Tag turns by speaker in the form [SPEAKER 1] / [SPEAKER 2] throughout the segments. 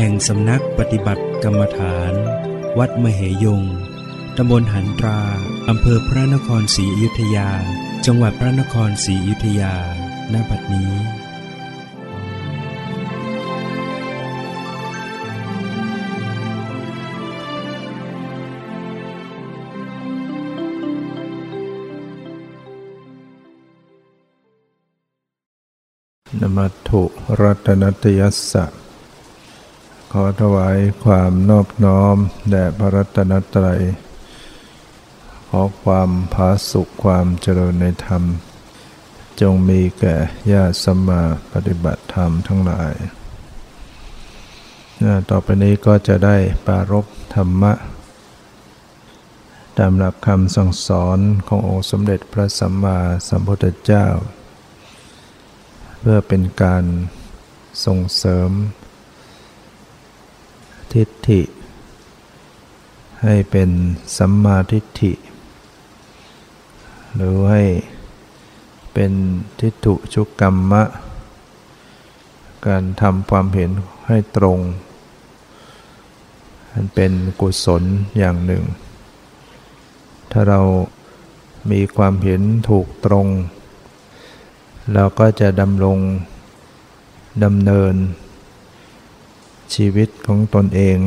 [SPEAKER 1] แห่งสำนักปฏิบัติกรรมฐาน วัดมเหยง ตำบลหันตรา อำเภอพระนครศรีอยุธยา จังหวัดพระนครศรีอยุธยา ณ บัดนี้
[SPEAKER 2] นมัตถุรัตนตยัสสะ ขอถวายความนอบน้อมแด่พระรัตนตรัย ขอความผาสุขความเจริญในธรรม จงมีแก่ญาติสมมาปฏิบัติธรรมทั้งหลาย ต่อไปนี้ก็จะได้ปารบธรรมะ ตามหลักคำสั่งสอนขององค์สมเด็จพระสัมมาสัมพุทธเจ้า เพื่อเป็นการส่งเสริม ทิฏฐิ ให้เป็นสัมมาทิฏฐิ หรือให้เป็นทิฏฐุชุกกรรมะ การทำความเห็นให้ตรงมันเป็นกุศลอย่างหนึ่ง ถ้าเรามีความเห็นถูกตรง เราก็จะดำรงดำเนิน ชีวิตของตนเอง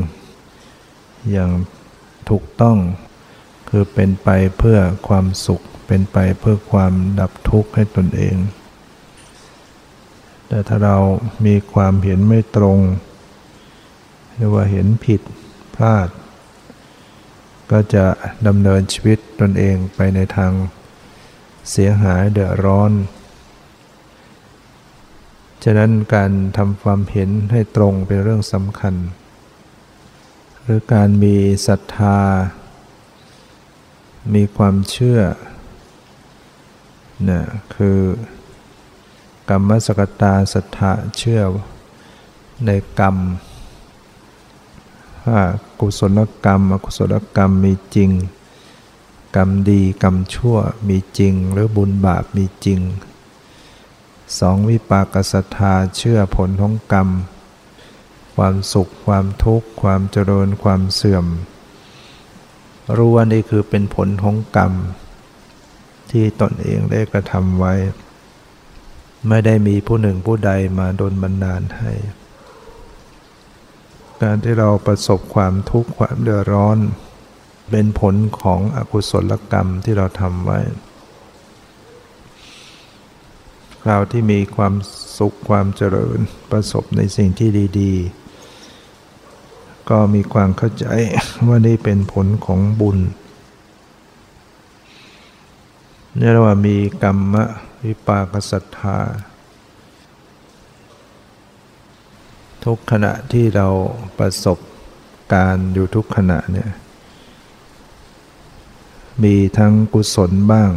[SPEAKER 2] อย่างถูกต้อง คือเป็นไปเพื่อความสุข เป็นไปเพื่อความดับทุกข์ให้ตนเอง แต่ถ้าเรามีความเห็นไม่ตรง หรือว่าเห็นผิดพลาด ก็จะดำเนินชีวิตตนเองไปในทางเสียหายเดือดร้อน ฉะนั้นการทำความเห็นให้ตรงเป็นเรื่องสำคัญ หรือการมีศรัทธา มีความเชื่อเนี่ยคือกรรมสกตาศรัทธาเชื่อในกรรมว่ากุศลกรรม อกุศลกรรมมีจริง กรรมดีกรรมชั่วมีจริง หรือบุญบาปมีจริง สองวิปากศรัทธาเชื่อผลของกรรม ความสุขความทุกข์ ความเจริญความเสื่อม รู้ว่านี่คือเป็นผลของกรรม ที่ตนเองได้กระทำไว้ ไม่ได้มีผู้หนึ่งผู้ใดมาดนบันดาลให้ การที่เราประสบความทุกข์ความเดือดร้อน เป็นผลของอกุศลกรรมที่เราทำไว้ คราวที่มีความสุขความเจริญประสบในสิ่งที่ดี ๆ ก็มีความเข้าใจว่านี่เป็นผลของบุญนี่เรียกว่ามีกรรมวิปากศรัทธา ทุกขณะที่เราประสบการอยู่ทุกขณะเนี่ยมีทั้งกุศลบ้าง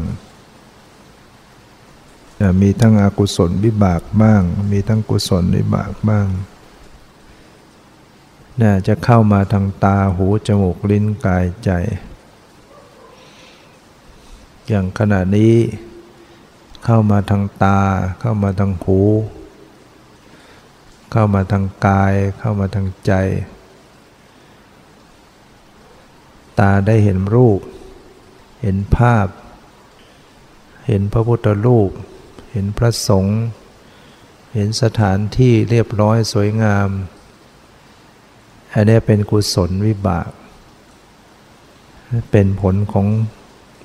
[SPEAKER 2] มีทั้งอกุศลวิบากบ้าง มีทั้งกุศลวิบากบ้างน่าจะเข้ามาทางตาหูจมูกลิ้นกายใจ อย่างขณะนี้ เข้ามาทางตา เข้ามาทางหู เข้ามาทางกาย เข้ามาทางใจ ตาได้เห็นรูป เห็นภาพ เห็นพระพุทธรูป เห็นพระสงฆ์เห็นสถานที่เรียบร้อยสวยงาม อันนี้เป็นกุศลวิบาก เป็นผลของ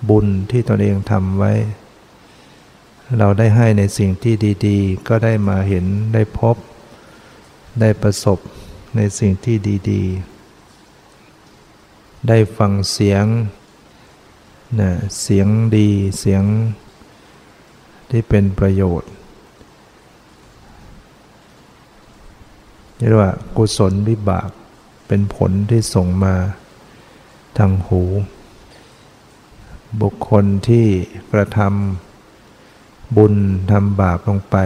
[SPEAKER 2] บุญที่ตนเองทำไว้ เราได้ให้ในสิ่งที่ดี ๆ ก็ได้มาเห็นได้พบ ได้ประสบในสิ่งที่ดีๆ ได้ฟังเสียงนะเสียงดีเสียง ที่เป็นประโยชน์เรียกว่ากุศลวิบากเป็นผลที่ส่งมาทางหู บุคคลที่กระทำบุญทำบาปลงไป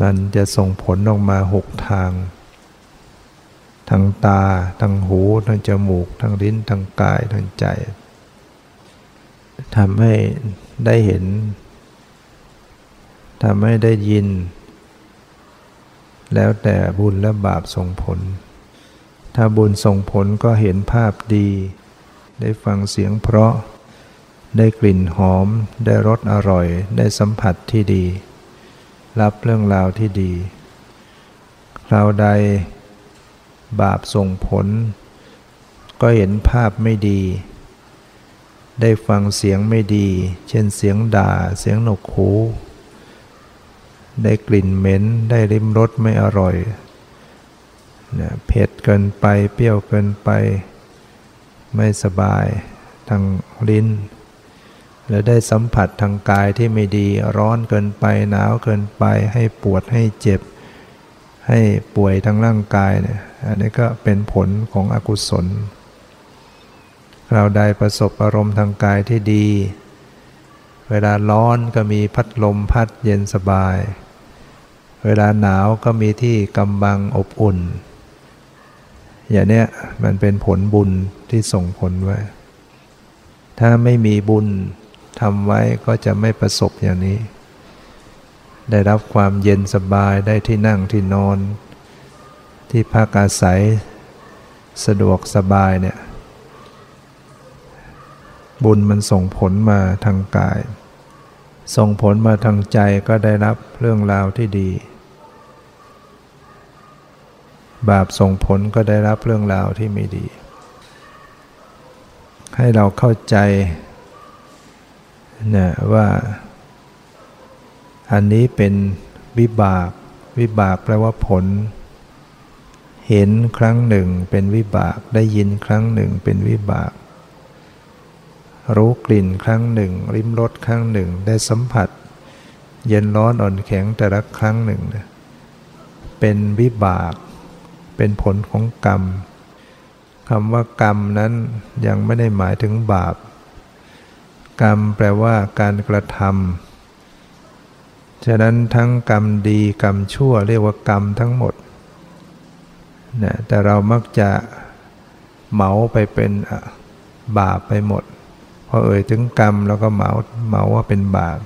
[SPEAKER 2] มันจะส่งผลออกมาหกทาง ทางตา ทางหู ทางจมูก ทางลิ้น ทางกาย ทางใจ ทำให้ได้เห็น ทำให้ได้ยิน แล้วแต่บุญและบาปส่งผล ถ้าบุญส่งผลก็เห็นภาพดี ได้ฟังเสียงเพราะ ได้กลิ่นหอม ได้รสอร่อย ได้สัมผัสที่ดี รับเรื่องราวที่ดี คราวใด บาปส่งผล ก็เห็นภาพไม่ดีได้ฟังเสียงไม่ดี เช่นเสียงด่า เสียงหนกหู ได้กลิ่นเหม็น ได้ริมรสไม่อร่อยเนะเผ็ดเกินไป เปรี้ยวเกินไป ไม่สบายทางลิ้นแล้วได้สัมผัสทางกายที่ไม่ดี ร้อนเกินไป หนาวเกินไป ให้ปวด ให้เจ็บ ให้ป่วยทางร่างกายเนี่ย อันนี้ก็เป็นผลของอกุศล เราได้ประสบอารมณ์ทางกายที่ดี เวลาร้อนก็มีพัดลมพัดเย็นสบาย เวลาหนาวก็มีที่กำบังอบอุ่น อย่างเนี้ยมันเป็นผลบุญที่ส่งผลไว้ ถ้าไม่มีบุญทำไว้ก็จะไม่ประสบอย่างนี้ ได้รับความเย็นสบายได้ที่นั่งที่นอน ที่พักอาศัยสะดวกสบายเนี่ยบุญมันส่งผลมาทางกาย ส่งผลมาทางใจก็ได้รับเรื่องราวที่ดี บาปส่งผลก็ได้รับเรื่องราวที่ไม่ดี ให้เราเข้าใจนะว่าอันนี้เป็นวิบาก วิบากแปลว่าผล เห็นครั้งหนึ่งเป็นวิบาก ได้ยินครั้งหนึ่งเป็นวิบาก รู้กลิ่นครั้งหนึ่ง ริมรสครั้งหนึ่ง ได้สัมผัส เย็นร้อนอ่อนแข็งแต่ละครั้งหนึ่ง เป็นวิบาก เป็นผลของกรรมคำว่ากรรมนั้นยังไม่ได้หมายถึงบาป กรรมแปลว่าการกระทำฉะนั้นทั้งกรรมดีกรรมชั่วเรียกว่ากรรมทั้งหมดนะแต่เรามักจะเหมาไปเป็นบาปไปหมด พอเอ่ยถึงกรรมแล้วก็เหมาเหมาว่าเป็นบาป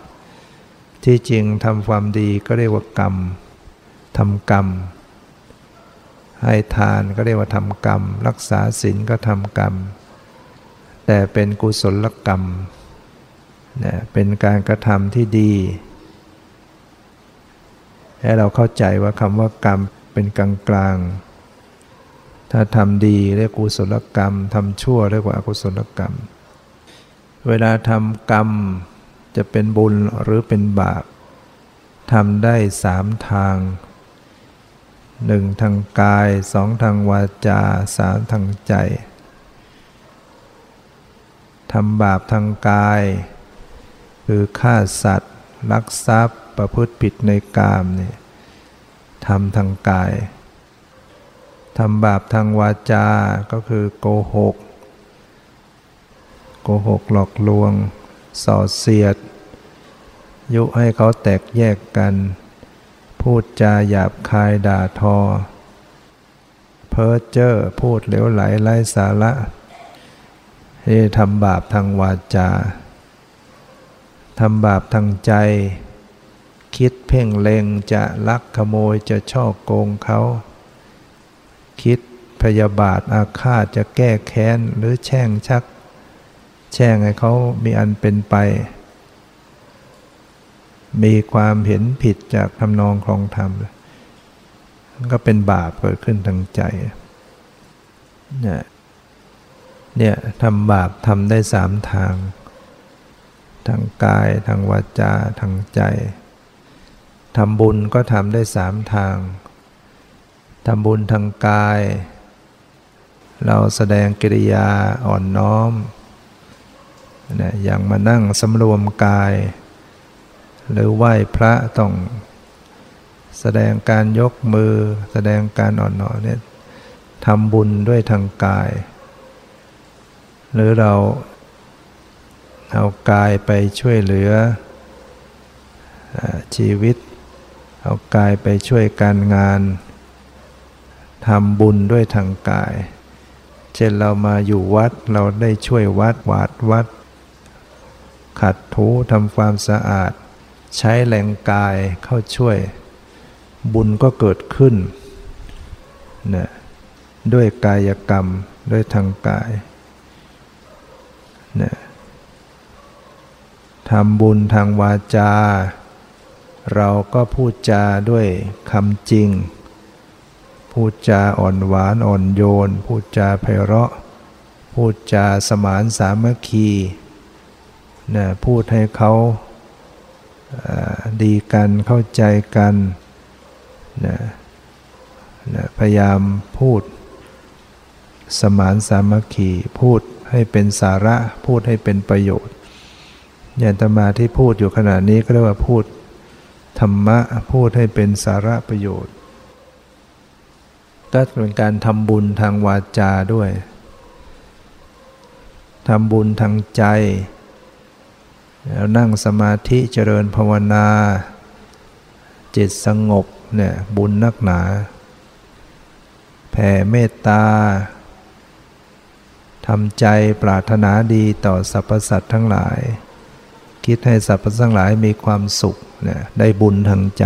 [SPEAKER 2] ที่จริงทำความดีก็เรียกว่ากรรมทำกรรม ให้ทานก็เรียกว่าทำกรรม รักษาศีลก็ทำกรรม แต่เป็นกุศลกรรมนะเป็นการกระทำที่ดีให้เราเข้าใจว่าคำว่ากรรมเป็นกลางกลางถ้าทำดีเรียกกุศลกรรมทำชั่วเรียกว่าอกุศลกรรม เวลาทำกรรมจะเป็นบุญหรือเป็นบาปทำได้สามทาง หนึ่งทางกายสองทางวาจาสามทางใจทำบาปทางกาย คือฆ่าสัตว์ ลักทรัพย์ประพฤติผิดในกามเนี่ยทำทางกายทำบาปทางวาจา ก็คือโกหก โกหกหลอกลวง ส่อเสียด ยุให้เขาแตกแยกกัน พูดจาหยาบคายด่าทอ เพ้อเจ้อพูดเหลวไหลไร้สาระให้ทำบาปทางวาจาทำบาปทางใจ คิดเพ่งเล็งจะลักขโมยจะช่อโกงเขา คิดพยาบาทอาฆาตจะแก้แค้นหรือแช่งชัก แช่งให้เขามีอันเป็นไป มีความเห็นผิดจากทำนองครองธรรมก็เป็นบาปเกิดขึ้นทางใจเนี่ยเนี่ยทำบาปทำได้สามทาง ทางกายทางวาจาทางใจทำบุญก็ทำได้สามทางทำบุญทางกาย เราแสดงกิริยาอ่อนน้อมนะอย่างมานั่งสำรวมกาย หรือไหว้พระต้องแสดงการยกมือ แสดงการอ่อนน้อมเนี่ยทำบุญด้วยทางกาย หรือเราเอากายไปช่วยเหลืออชีวิต เอากายไปช่วยการงานทำบุญด้วยทางกาย เช่นเรามาอยู่วัดเราได้ช่วยวัดวาดวัด ขัดถูทำความสะอาด ใช้แรงกายเข้าช่วย บุญก็เกิดขึ้นนะด้วยกายกรรมด้วยทางกายนะทำบุญทางวาจา เราก็พูดจาด้วยคำจริง พูดจาอ่อนหวานอ่อนโยน พูดจาไพเราะ พูดจาสมานสามัคคีนะพูดให้เขา ดีกันเข้าใจกันนะนะพยายามพูด สมานสามัคคีพูดให้เป็นสาระพูดให้เป็นประโยชน์อย่างตมาที่พูดอยู่ขณะนี้ก็เรียกว่าพูดธรรมะพูดให้เป็นสาระประโยชน์ ก็เป็นการทำบุญทางวาจาด้วยทำบุญทางใจ แล้วนั่งสมาธิเจริญภาวนา จิตสงบเนี่ยบุญนักหนา แผ่เมตตาทำใจปรารถนาดีต่อสรรพสัตว์ทั้งหลาย คิดให้สรรพสัตว์ทั้งหลายมีความสุขเนี่ยได้บุญทางใจ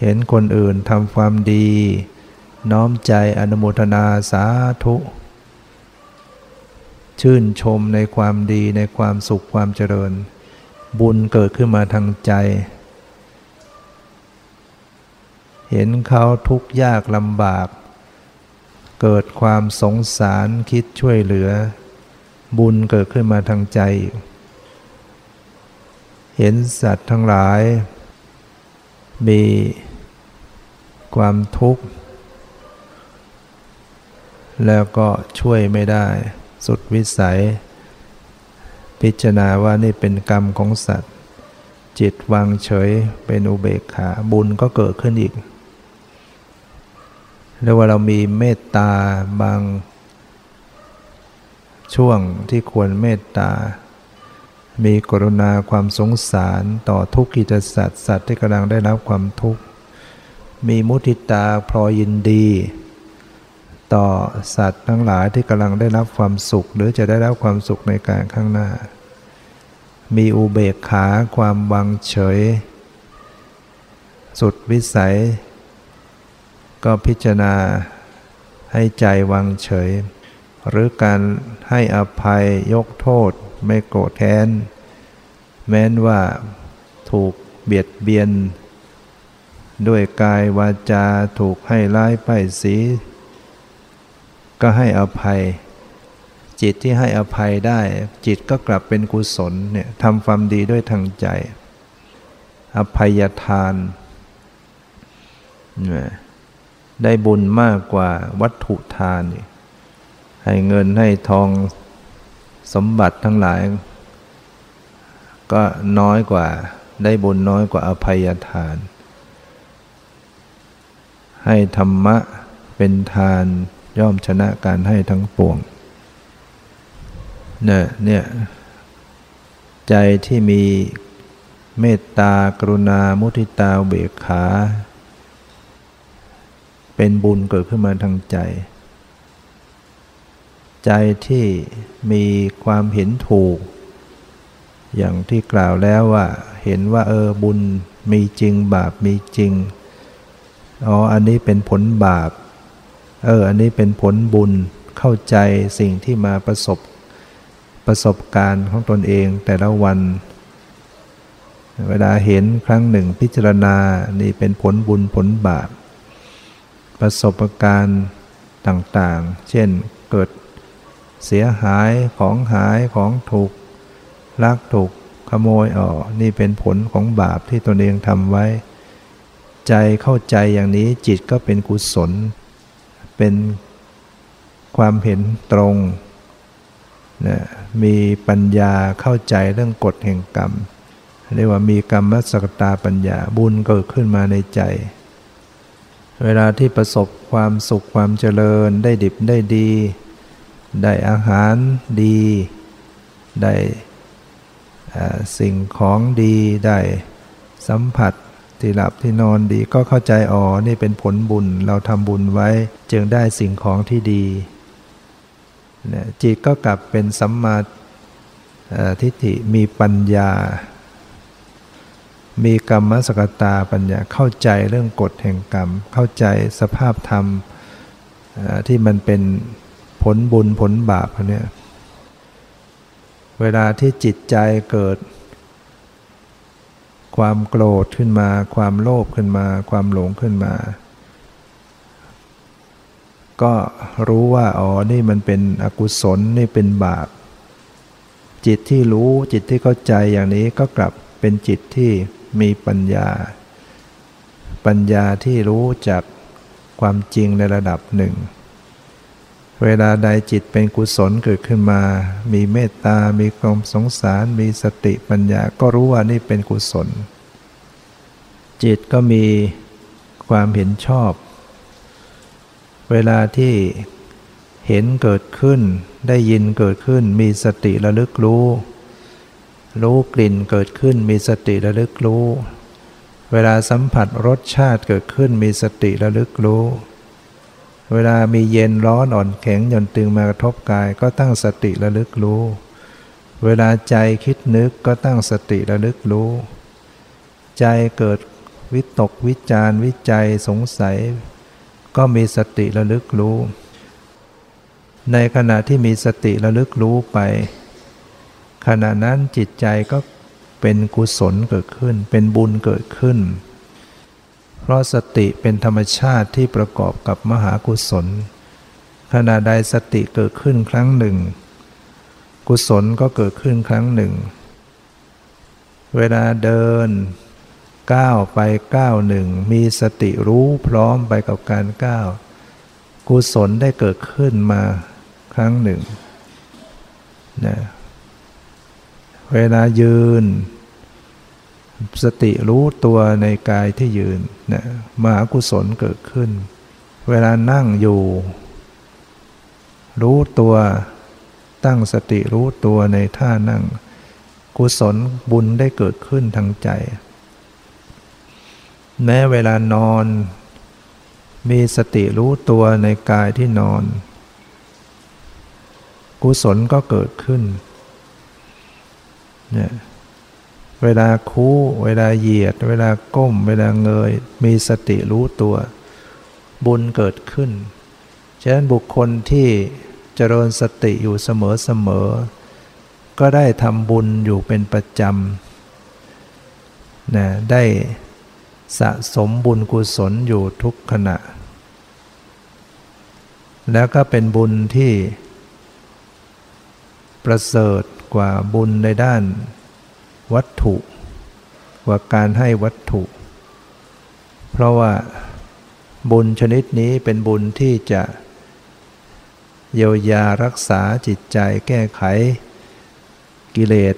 [SPEAKER 2] เห็นคนอื่นทำความดี น้อมใจอนุโมทนาสาธุ ชื่นชมในความดีในความสุขความเจริญ บุญเกิดขึ้นมาทางใจ เห็นเขาทุกข์ยากลำบาก เกิดความสงสารคิดช่วยเหลือ บุญเกิดขึ้นมาทางใจ เห็นสัตว์ทั้งหลาย มีความทุกข์ แล้วก็ช่วยไม่ได้ สุดวิสัย พิจารณาว่านี่เป็นกรรมของสัตว์ จิตวางเฉยเป็นอุเบกขาบุญก็เกิดขึ้นอีกเรียกว่าเรามีเมตตาบาง ช่วงที่ควรเมตตา มีกรุณาความสงสารต่อทุกขิจสัตว์สัตว์ที่กำลังได้รับความทุกข์ มีมุทิตาพลอยินดี ต่อสัตว์ทั้งหลายที่กำลังได้รับความสุข หรือจะได้รับความสุขในการข้างหน้า มีอุเบกขาความวางเฉย สุดวิสัย ก็พิจารณาให้ใจวางเฉย หรือการให้อภัยยกโทษไม่โกรธแค้น แม้นว่าถูกเบียดเบียน ด้วยกายวาจาถูกให้ร้ายป้ายสี ก็ให้อภัย จิตที่ให้อภัยได้ จิตก็กลับเป็นกุศลเนี่ยทำความดีด้วยทางใจ อภัยทานเนี่ยได้บุญมากกว่าวัตถุทาน ให้เงินให้ทองสมบัติทั้งหลาย ก็น้อยกว่าได้บุญน้อยกว่าอภัยทาน ให้ธรรมะเป็นทาน ย่อมชนะการให้ทั้งปวงเนี่ยเนี่ยใจที่มีเมตตากรุณา มุทิตาเบกขา เป็นบุญเกิดขึ้นมาทางใจ ใจที่มีความเห็นถูก อย่างที่กล่าวแล้วว่า เห็นว่าเออบุญมีจริงบาปมีจริง อ๋อ อันนี้เป็นผลบาป เออ อันนี้เป็นผลบุญเข้าใจสิ่งที่มาประสบประสบการณ์ของตนเองแต่ละวัน เวลาเห็นครั้งหนึ่งพิจารณา นี่เป็นผลบุญผลบาป ประสบการณ์ต่างๆ เช่นเกิดเสียหายของหายของถูกลักถูกขโมยออกนี่เป็นผลของบาปที่ตนเองทำไว้ ใจเข้าใจอย่างนี้จิตก็เป็นกุศล เป็นความเห็นตรงนะมีปัญญาเข้าใจเรื่องกฎแห่งกรรม เรียกว่ามีกรรมสกตาปัญญาบุญเกิดขึ้นมาในใจ เวลาที่ประสบความสุขความเจริญได้ดิบได้ดี ได้อาหารดี ได้สิ่งของดีได้สัมผัส ที่หลับที่นอนดีก็เข้าใจอ๋อนี่เป็นผลบุญเราทำบุญไว้ จึงได้สิ่งของที่ดีจิตก็กลับเป็นสัมมาทิฏฐิมีปัญญา มีกรรมสกตาปัญญาเข้าใจเรื่องกฎแห่งกรรม เข้าใจสภาพธรรมที่มันเป็นผลบุญผลบาปเนี่ยเวลาที่จิตใจเกิด ความโกรธขึ้นมา ความโลภขึ้นมา ความหลงขึ้นมา ก็รู้ว่าอ๋อนี่มันเป็นอกุศลนี่เป็นบาป จิตที่รู้จิตที่เข้าใจอย่างนี้ก็กลับเป็นจิตที่มีปัญญา ปัญญาที่รู้จากความจริงในระดับหนึ่ง เวลาใดจิตเป็นกุศลเกิดขึ้นมา มีเมตตา มีความสงสาร มีสติปัญญา ก็รู้ว่านี่เป็นกุศล จิตก็มีความเห็นชอบ เวลาที่เห็นเกิดขึ้น ได้ยินเกิดขึ้น มีสติระลึกรู้ รู้กลิ่นเกิดขึ้น มีสติระลึกรู้ เวลาสัมผัสรสชาติเกิดขึ้น มีสติระลึกรู้ เวลามีเย็นร้อนอ่อนแข็งหย่อนตึงมากระทบกาย ก็ตั้งสติระลึกรู้ เวลาใจคิดนึกก็ตั้งสติระลึกรู้ ใจเกิดวิตกวิจารวิจัยสงสัย ก็มีสติระลึกรู้ ในขณะที่มีสติระลึกรู้ไป ขณะนั้นจิตใจก็เป็นกุศลเกิดขึ้น เป็นบุญเกิดขึ้น เพราะสติเป็นธรรมชาติที่ประกอบกับมหากุศล ขณะใดสติเกิดขึ้นครั้งหนึ่ง กุศลก็เกิดขึ้นครั้งหนึ่ง เวลาเดินก้าวไปก้าวหนึ่งมีสติรู้พร้อมไปกับการก้าวกุศลได้เกิดขึ้นมาครั้งหนึ่งนะเวลายืน สติรู้ตัวในกายที่ยืนนะมหากุศลเกิดขึ้น เวลานั่งอยู่ รู้ตัวตั้งสติรู้ตัวในท่านั่ง กุศลบุญได้เกิดขึ้นทางใจ แม้เวลานอน มีสติรู้ตัวในกายที่นอน กุศลก็เกิดขึ้นเนี่ย เวลาคู่ เวลาเหยียด เวลาก้ม เวลาเงย มีสติรู้ตัว บุญเกิดขึ้น ฉะนั้นบุคคลที่เจริญสติอยู่เสมอเสมอ ก็ได้ทำบุญอยู่เป็นประจำนะได้สะสมบุญกุศลอยู่ทุกขณะ แล้วก็เป็นบุญที่ประเสริฐกว่าบุญในด้าน วัตถุ กว่าการให้วัตถุ เพราะว่าบุญชนิดนี้เป็นบุญที่จะเยียวยารักษาจิตใจแก้ไข กิเลส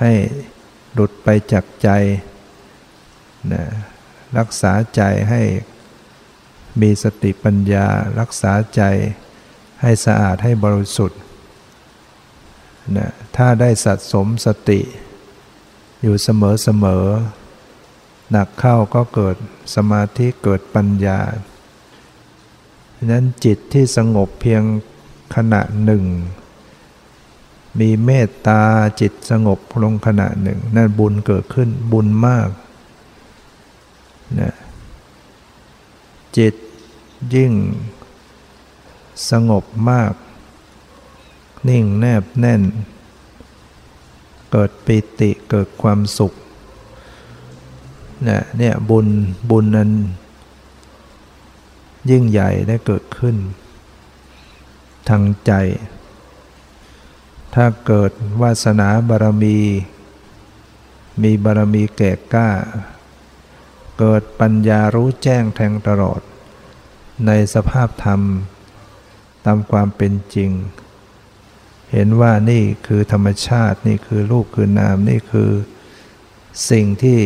[SPEAKER 2] ให้หลุดไปจากใจนะรักษาใจให้มีสติปัญญา รักษาใจให้สะอาดให้บริสุทธิ์นะถ้าได้สัตสมสติ อยู่เสมอเสมอหนักเข้าก็เกิดสมาธิเกิดปัญญาฉะนั้นจิตที่สงบเพียงขณะหนึ่ง มีเมตตาจิตสงบลงขณะหนึ่ง นั่นบุญเกิดขึ้นบุญมากนะจิตยิ่งสงบมาก นิ่งแนบแน่น เกิดปิติเกิดความสุขเนี่ยเนี่ยบุญบุญนั้น ยิ่งใหญ่ได้เกิดขึ้น ทางใจ ถ้าเกิดวาสนาบารมี มีบารมีแก่กล้า เกิดปัญญารู้แจ้งแทงตลอด ในสภาพธรรมตามความเป็นจริง เห็นว่านี่คือธรรมชาตินี่คือรูปคือนามนี่คือสิ่งที่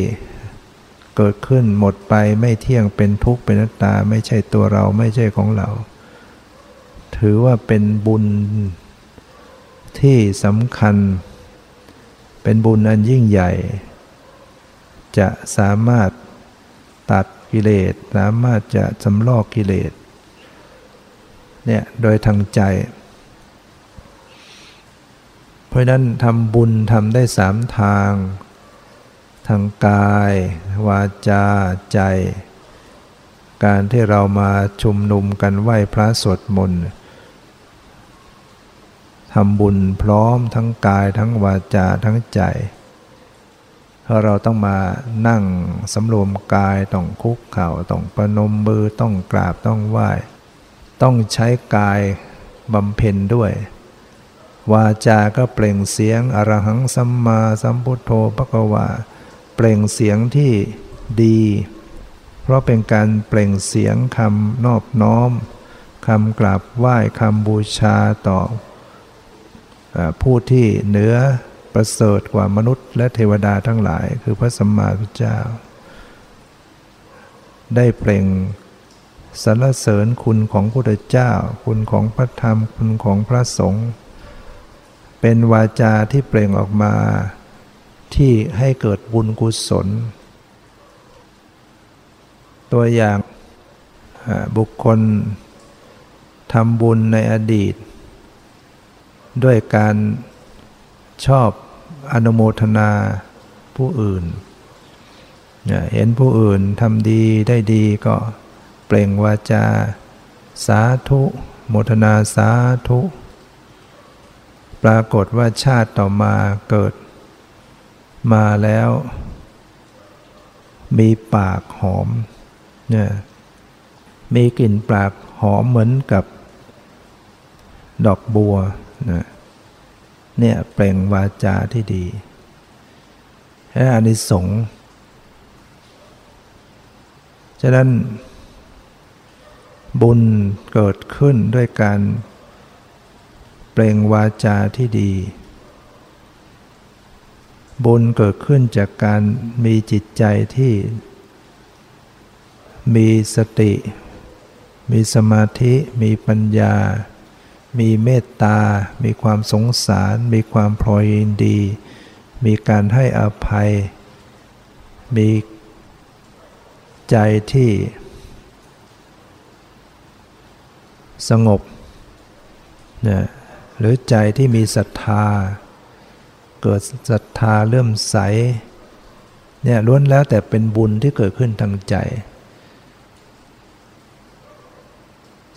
[SPEAKER 2] เกิดขึ้นหมดไปไม่เที่ยงเป็นทุกข์เป็นนัตตา ไม่ใช่ตัวเราไม่ใช่ของเรา ถือว่าเป็นบุญที่สำคัญ เป็นบุญอันยิ่งใหญ่ จะสามารถตัดกิเลส สามารถจะสำลอกกิเลสเนี่ยโดยทางใจ ราะนั้นทำบุญทำได้สามทาง ทางกาย วาจา ใจ การที่เรามาชุมนุมกันไหว้พระสวดมนต์ทำบุญพร้อมทั้งกายทั้งวาจาทั้งใจ เพราะเราต้องมานั่งสำรวมกายต้องคุกเข่าต้องประนมมือต้องกราบต้องไหว้ ต้องใช้กายบำเพ็ญด้วย วาจาก็เปล่งเสียงอรหังสัมมาสัมพุทโธปะกวาเปล่งเสียงที่ดี เพราะเป็นการเปล่งเสียงคำนอบน้อมคำกราบไหว้คำบูชาต่อผู้ที่เหนือประเสริฐกว่ามนุษย์และเทวดาทั้งหลาย คือพระสัมมาสัมพุทธเจ้า ได้เปล่งสรรเสริญคุณของพระพุทธเจ้า คุณของพระธรรมคุณของพระสงฆ์ เป็นวาจาที่เปล่งออกมา ที่ให้เกิดบุญกุศล ตัวอย่างบุคคลทำบุญในอดีต ด้วยการชอบอนุโมทนาผู้อื่น เห็นผู้อื่นทำดีได้ดีก็เปล่งวาจา สาธุ โมทนาสาธุ ปรากฏว่าชาติต่อมาเกิด มาแล้ว มีปากหอมเนี่ยมีกลิ่นปากหอมเหมือนกับ ดอกบัวนะเนี่ยเปล่งวาจาที่ดีและอานิสงส์ฉะนั้นบุญเกิดขึ้นด้วยการ เปล่งวาจาที่ดี บุญเกิดขึ้นจากการมีจิตใจที่ มีสติ มีสมาธิ มีปัญญา มีเมตตา มีความสงสาร มีความพลอยยินดี มีการให้อภัย มีใจที่ สงบนะ หรือใจที่มีศรัทธา เกิดศรัทธาเลื่อมใสเนี่ยล้วนแล้วแต่เป็นบุญที่เกิดขึ้นทางใจ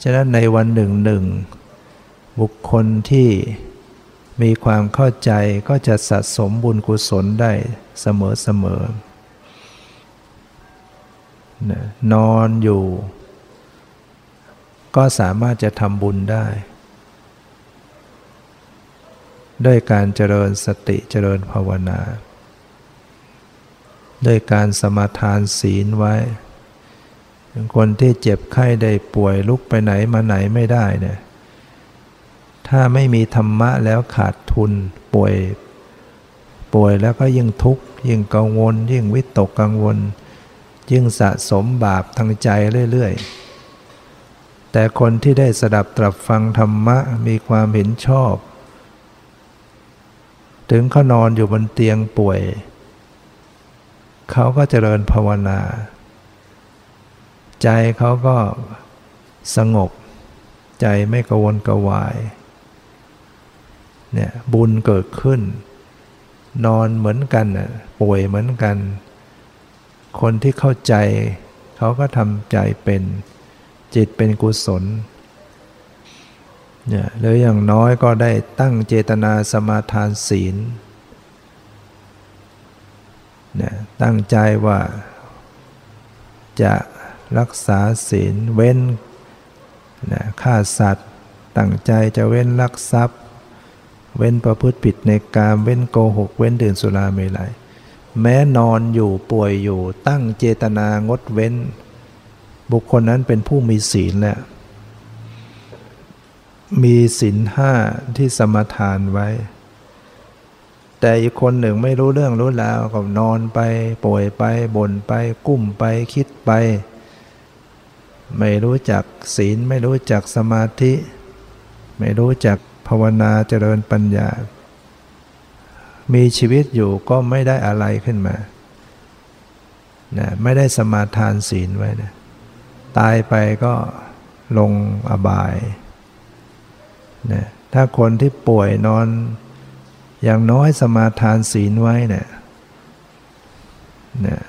[SPEAKER 2] ฉะนั้นในวันหนึ่งหนึ่งบุคคลที่มีความเข้าใจก็จะสะสมบุญกุศลได้เสมอเสมอนอนอยู่ ก็สามารถจะทำบุญได้ ด้วยการเจริญสติเจริญภาวนา ด้วยการสมาทานศีลไว้ คนที่เจ็บไข้ได้ป่วยลุกไปไหนมาไหนไม่ได้เนี่ยถ้าไม่มีธรรมะแล้วขาดทุนป่วย ป่วยแล้วก็ยิ่งทุกข์ยิ่งกังวล ยิ่งวิตกกังวล ยิ่งสะสมบาปทางใจเรื่อยๆ แต่คนที่ได้สดับตรับฟังธรรมะมีความเห็นชอบ ถึงเขานอนอยู่บนเตียงป่วย เขาก็เจริญภาวนา ใจเขาก็สงบ ใจไม่กวนกวาย เนี่ยบุญเกิดขึ้น นอนเหมือนกัน ป่วยเหมือนกัน คนที่เข้าใจ เขาก็ทำใจเป็น จิตเป็นกุศล เนี่ยหรืออย่างน้อยก็ได้ตั้งเจตนาสมาทานศีลเนี่ยตั้งใจว่าจะรักษาศีลเว้นนะฆ่าสัตว์ ตั้งใจจะเว้นลักทรัพย์ เว้นประพฤติผิดในกามเว้นโกหก เว้นดื่มสุราเมลัยแม้นอนอยู่ป่วยอยู่ตั้งเจตนางดเว้น บุคคลนั้นเป็นผู้มีศีลแหละ มีศีลห้าที่สมทานไว้ แต่อีกคนหนึ่งไม่รู้เรื่องรู้ราวก็นอนไป ป่วยไปบ่นไป กุ้มไปคิดไป ไม่รู้จักศีลไม่รู้จักสมาธิ ไม่รู้จักภาวนาเจริญปัญญา มีชีวิตอยู่ก็ไม่ได้อะไรขึ้นมานะไม่ได้สมาทานศีลไว้นะตายไปก็ลงอบาย นะถ้าคนที่ป่วยนอน อย่างน้อยสมาทานศีลไว้เนี่ยนะ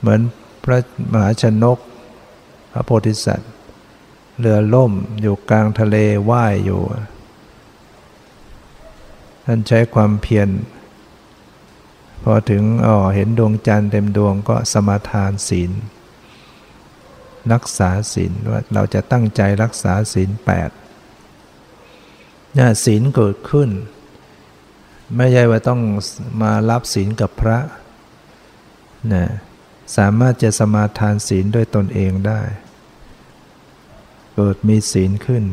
[SPEAKER 2] เหมือนพระมหาชนก พระโพธิสัตว์ เรือล่มอยู่กลางทะเลว่ายอยู่ ท่านใช้ความเพียรพอถึงอ๋อเห็นดวงจันทร์เต็มดวงก็สมาทานศีล รักษาศีลว่าเราจะตั้งใจรักษาศีลแปด เนี่ยศีลเกิดขึ้น ไม่ใช่ว่าต้องมารับศีลกับพระนะสามารถจะสมาทานศีลด้วยตนเองได้ เกิดมีศีลขึ้น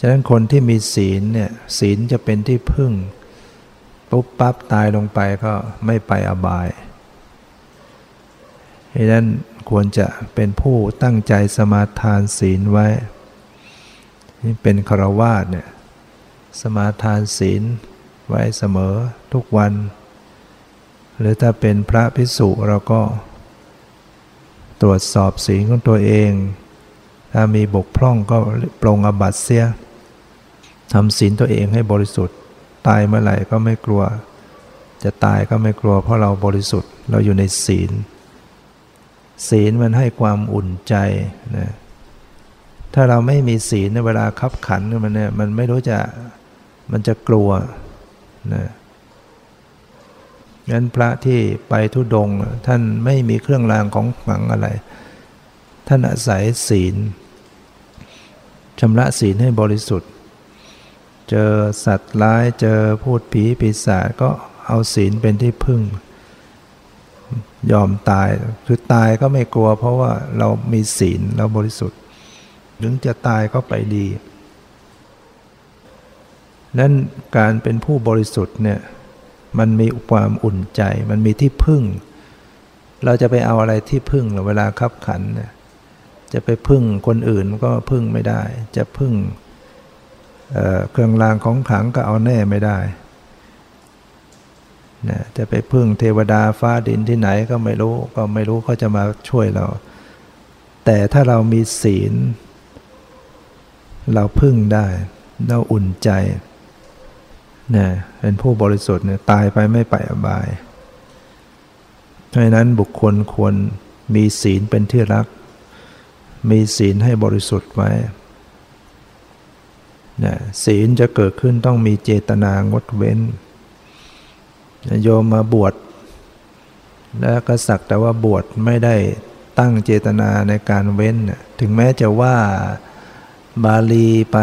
[SPEAKER 2] ฉะนั้นคนที่มีศีลเนี่ยศีลจะเป็นที่พึ่ง ปุ๊บปั๊บตายลงไปก็ไม่ไปอบายดังนั้นควรจะเป็นผู้ตั้งใจสมาทานศีลไว้ นี่เป็นครวาสเนี่ยสมาทานศีลไว้เสมอทุกวัน หรือถ้าเป็นพระพิสุเราก็ ตรวจสอบศีลของตัวเอง ถ้ามีบกพร่องก็ปรงอบัตเสียทำศีลตัวเองให้บริสุทธิ์ ตายเมื่อไหร่ก็ไม่กลัว จะตายก็ไม่กลัวเพราะเราบริสุทธิ์เราอยู่ในศีล ศีลมันให้ความอุ่นใจนะ ถ้าเราไม่มีศีลในเวลาคับขันมันเนี่ยมันไม่รู้จะมันจะกลัวนะงั้นพระที่ไปทุดง ท่านไม่มีเครื่องรางของขลังอะไร ท่านอาศัยศีลชำระศีลให้บริสุทธิ์ เจอสัตว์ร้ายเจอพูดผีปีศาจก็เอาศีลเป็นที่พึ่ง ยอมตาย คือตายก็ไม่กลัว เพราะว่าเรามีศีลเราบริสุทธิ์ ถึงจะตายก็ไปดี นั้นการเป็นผู้บริสุทธิ์เนี่ยมันมีความอุ่นใจ มันมีที่พึ่ง เราจะไปเอาอะไรที่พึ่งเวลาขับขันเนี่ยจะไปพึ่งคนอื่นก็พึ่งไม่ได้ จะพึ่งเครื่องรางของขังก็เอาแน่ไม่ได้นะจะไปพึ่งเทวดาฟ้าดินที่ไหนก็ไม่รู้ ก็ไม่รู้เขาจะมาช่วยเรา แต่ถ้าเรามีศีล เราพึ่งได้เราอุ่นใจนะเป็นผู้บริสุทธิ์เนี่ยตายไปไม่ไปอบายเพราะนั้นบุคคลควรมีศีลเป็นที่รัก มีศีลให้บริสุทธิ์ไว้นะศีลจะเกิดขึ้นต้องมีเจตนางดเว้น โยมมาบวช แล้วก็สักแต่ว่าบวชไม่ได้ตั้งเจตนาในการเว้น ถึงแม้จะว่า บาลีไป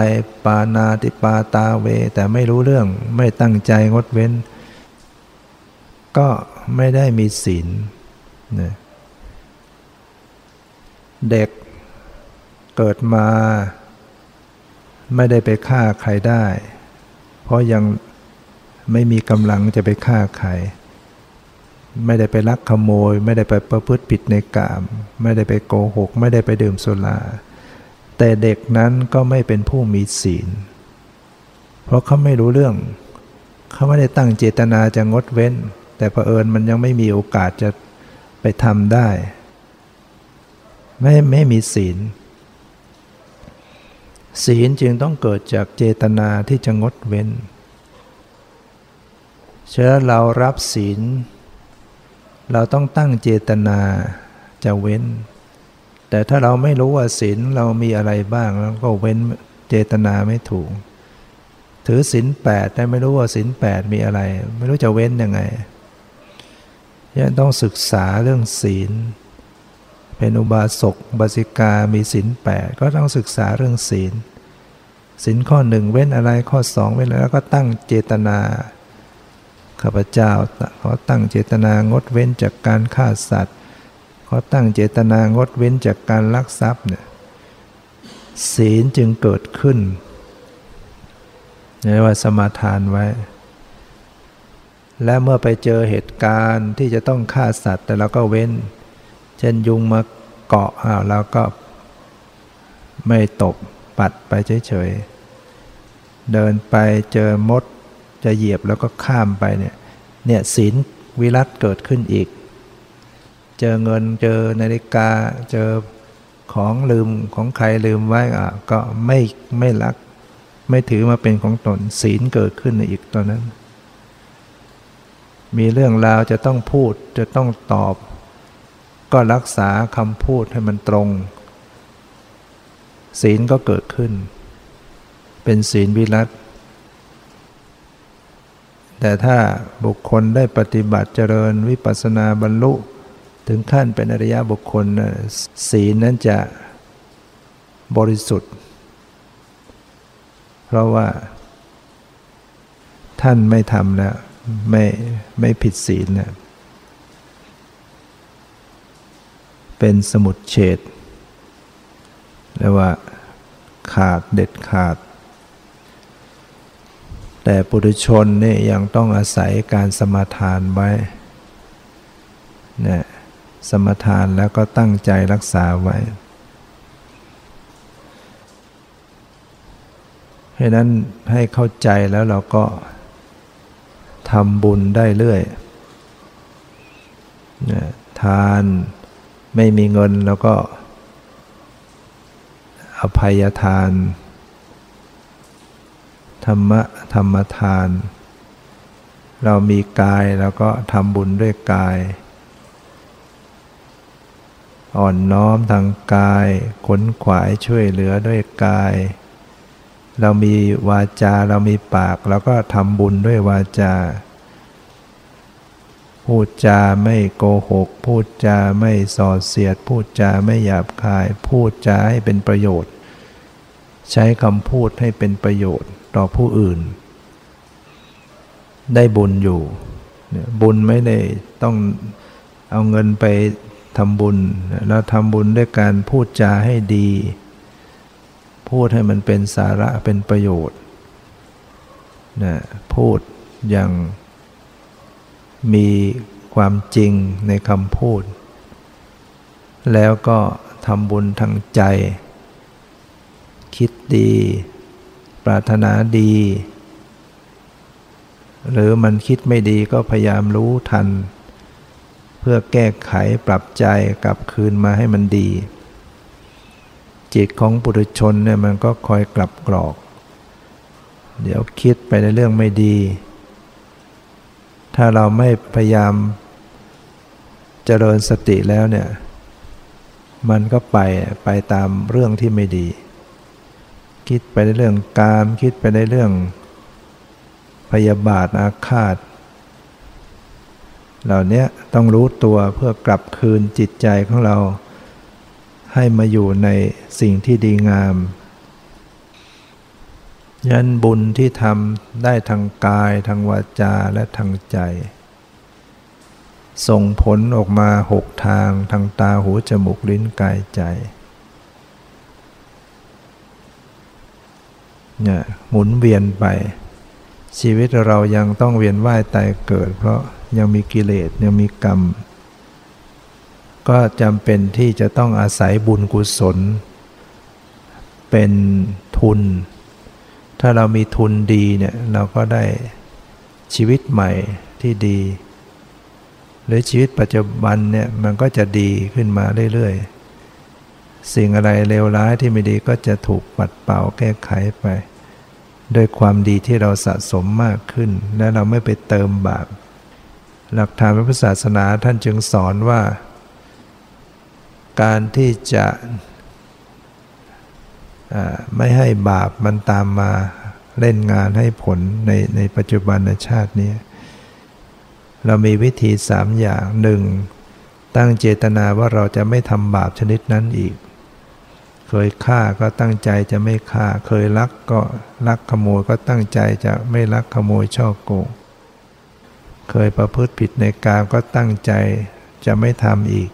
[SPEAKER 2] ปานาติปาตาเว แต่ไม่รู้เรื่องไม่ตั้งใจงดเว้น ก็ไม่ได้มีศีลนะเด็กเกิดมา ไม่ได้ไปฆ่าใครได้ เพราะยังไม่มีกำลังจะไปฆ่าใคร ไม่ได้ไปลักขโมย ไม่ได้ไปประพฤติผิดในกาม ไม่ได้ไปโกหก ไม่ได้ไปดื่มสุรา แต่เด็กนั้นก็ไม่เป็นผู้มีศีล เพราะเขาไม่รู้เรื่อง เขาไม่ได้ตั้งเจตนาจะงดเว้น แต่เผอิญมันยังไม่มีโอกาสจะไปทำได้ ไม่ไม่มีศีล ศีลจึงต้องเกิดจากเจตนาที่จะงดเว้นเชื่อเรารับศีล เราต้องตั้งเจตนาจะเว้น แต่ถ้าเราไม่รู้ว่าศีลเรามีอะไรบ้างแล้วก็เว้นเจตนาไม่ถูก ถือศีลแปดแต่ไม่รู้ว่าศีลแปดมีอะไร ไม่รู้จะเว้นยังไงยังต้องศึกษาเรื่องศีล เป็นอุบาสกบาสิกามีศีลแปดก็ต้องศึกษาเรื่องศีลศีลข้อหนึ่งเว้นอะไรข้อสองเว้นอะไรแล้วก็ตั้งเจตนาข้าพเจ้าเขาตั้งเจตนางดเว้นจากการฆ่าสัตว์ เขาตั้งเจตนางดเว้นจากการลักทรัพย์เนี่ยศีลจึงเกิดขึ้นเรียกว่าสมาทานไว้ และเมื่อไปเจอเหตุการณ์ที่จะต้องฆ่าสัตว์ แต่เราก็เว้น เช่นยุงมาเกาะอ้าวเราก็ไม่ตบปัดไปเฉยๆ เดินไปเจอมดจะเหยียบแล้วก็ข้ามไปเนี่ยเนี่ยศีลวิรัตเกิดขึ้นอีก เจอเงินเจอนาฬิกา เจอของลืมของใครลืมไว้อะก็ไม่ไม่รัก ไม่ถือมาเป็นของตนศีลเกิดขึ้นในอีกตอนนั้น มีเรื่องราวจะต้องพูดจะต้องตอบ ก็รักษาคำพูดให้มันตรง ศีลก็เกิดขึ้น เป็นศีลวิรัตแต่ถ้าบุคคลได้ปฏิบัติเจริญวิปัสสนาบรรลุ ถึงขั้นเป็นอริยบุคคลศีลนั้นจะบริสุทธิ์ เพราะว่า ท่านไม่ทำแล้ว ไม่ไม่ผิดศีลนะเป็นสมุดเฉดเรียกว่าขาดเด็ดขาด แต่ปุถุชนนี่ยังต้องอาศัยการสมาทานไว้เนี่ย สมทานแล้วก็ตั้งใจรักษาไว้เพราะนั้นให้เข้าใจแล้วเราก็ทำบุญได้เรื่อยทานไม่มีเงินแล้วก็อภัยทาน ธรรมะธรรมทาน เรามีกายแล้วก็ทำบุญด้วยกาย อ่อนน้อมทางกายขนขวายช่วยเหลือด้วยกาย เรามีวาจาเรามีปากเราก็ทำบุญด้วยวาจา พูดจาไม่โกหก พูดจาไม่ส่อเสียด พูดจาไม่หยาบคาย พูดจาให้เป็นประโยชน์ ใช้คำพูดให้เป็นประโยชน์ต่อผู้อื่น ได้บุญอยู่ บุญไม่ได้ต้องเอาเงินไป ทำบุญเราทำบุญด้วยการพูดจาให้ดี พูดให้มันเป็นสาระเป็นประโยชน์นะพูดอย่างมีความจริงในคำพูด แล้วก็ทำบุญทางใจ คิดดี ปรารถนาดี หรือมันคิดไม่ดีก็พยายามรู้ทัน เพื่อแก้ไขปรับใจกลับคืนมาให้มันดี จิตของปุถุชนเนี่ยมันก็คอยกลับกรอก เดี๋ยวคิดไปในเรื่องไม่ดี ถ้าเราไม่พยายามเจริญสติแล้วเนี่ย มันก็ไปไปตามเรื่องที่ไม่ดี คิดไปในเรื่องกาม คิดไปในเรื่องพยาบาทอาฆาต เหล่านี้ต้องรู้ตัวเพื่อกลับคืนจิตใจของเรา ให้มาอยู่ในสิ่งที่ดีงาม ยันบุญที่ทำได้ทางกายทางวาจาและทางใจ ส่งผลออกมาหกทางทางตาหูจมูกลิ้นกายใจเนี่ยหมุนเวียนไป ชีวิตเรายังต้องเวียนว่ายตายเกิดเพราะ ยังมีกิเลสยังมีกรรม ก็จำเป็นที่จะต้องอาศัยบุญกุศล เป็นทุน ถ้าเรามีทุนดีเนี่ยเราก็ได้ชีวิตใหม่ที่ดี หรือชีวิตปัจจุบันเนี่ยมันก็จะดีขึ้นมาเรื่อยๆ สิ่งอะไรเลวร้ายที่ไม่ดีก็จะถูกปัดเป่าแก้ไขไปด้วยความดีที่เราสะสมมากขึ้น และเราไม่ไปเติมบาป หลักฐานพระพุทธศาสนาท่านจึงสอนว่า การที่จะไม่ให้บาปมันตามมาเล่นงานให้ผลในในปัจจุบันชาตินี้ เรามีวิธีสามอย่างหนึ่งตั้งเจตนาว่าเราจะไม่ทำบาปชนิดนั้นอีก เคยฆ่าก็ตั้งใจจะไม่ฆ่า เคยลักก็ลักขโมยก็ตั้งใจจะไม่ลักขโมยช่อโกง เคยประพฤติผิดในกามก็ตั้งใจจะไม่ทำอีก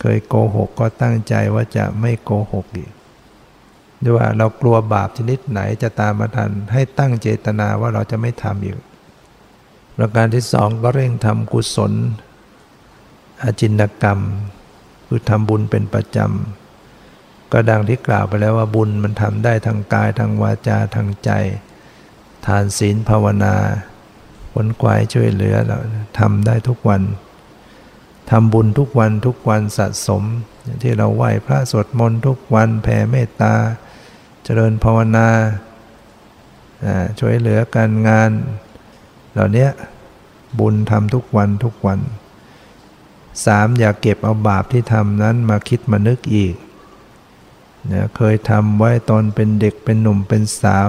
[SPEAKER 2] เคยโกหกก็ตั้งใจว่าจะไม่โกหกอีกหรือว่าเรากลัวบาปชนิดไหนจะตามมาทัน ให้ตั้งเจตนาว่าเราจะไม่ทำอีก ประการที่สองก็เร่งทำกุศล อาจินกรรม คือทำบุญเป็นประจำก็ดังที่กล่าวไปแล้วว่าบุญมันทำได้ทางกายทางวาจาทางใจ ทานศีลภาวนา ผลกวายช่วยเหลือเราทำได้ทุกวันทำบุญทุกวันทุกวันสะสม ที่เราไหว้พระสวดมนต์ทุกวันแผ่เมตตา เจริญภาวนาช่วยเหลือการงาน เหล่านี้บุญทำทุกวันทุกวันสามอย่าเก็บเอาบาปที่ทำนั้นมาคิดมานึกอีกนะเคยทำไว้ตอนเป็นเด็กเป็นหนุ่มเป็นสาว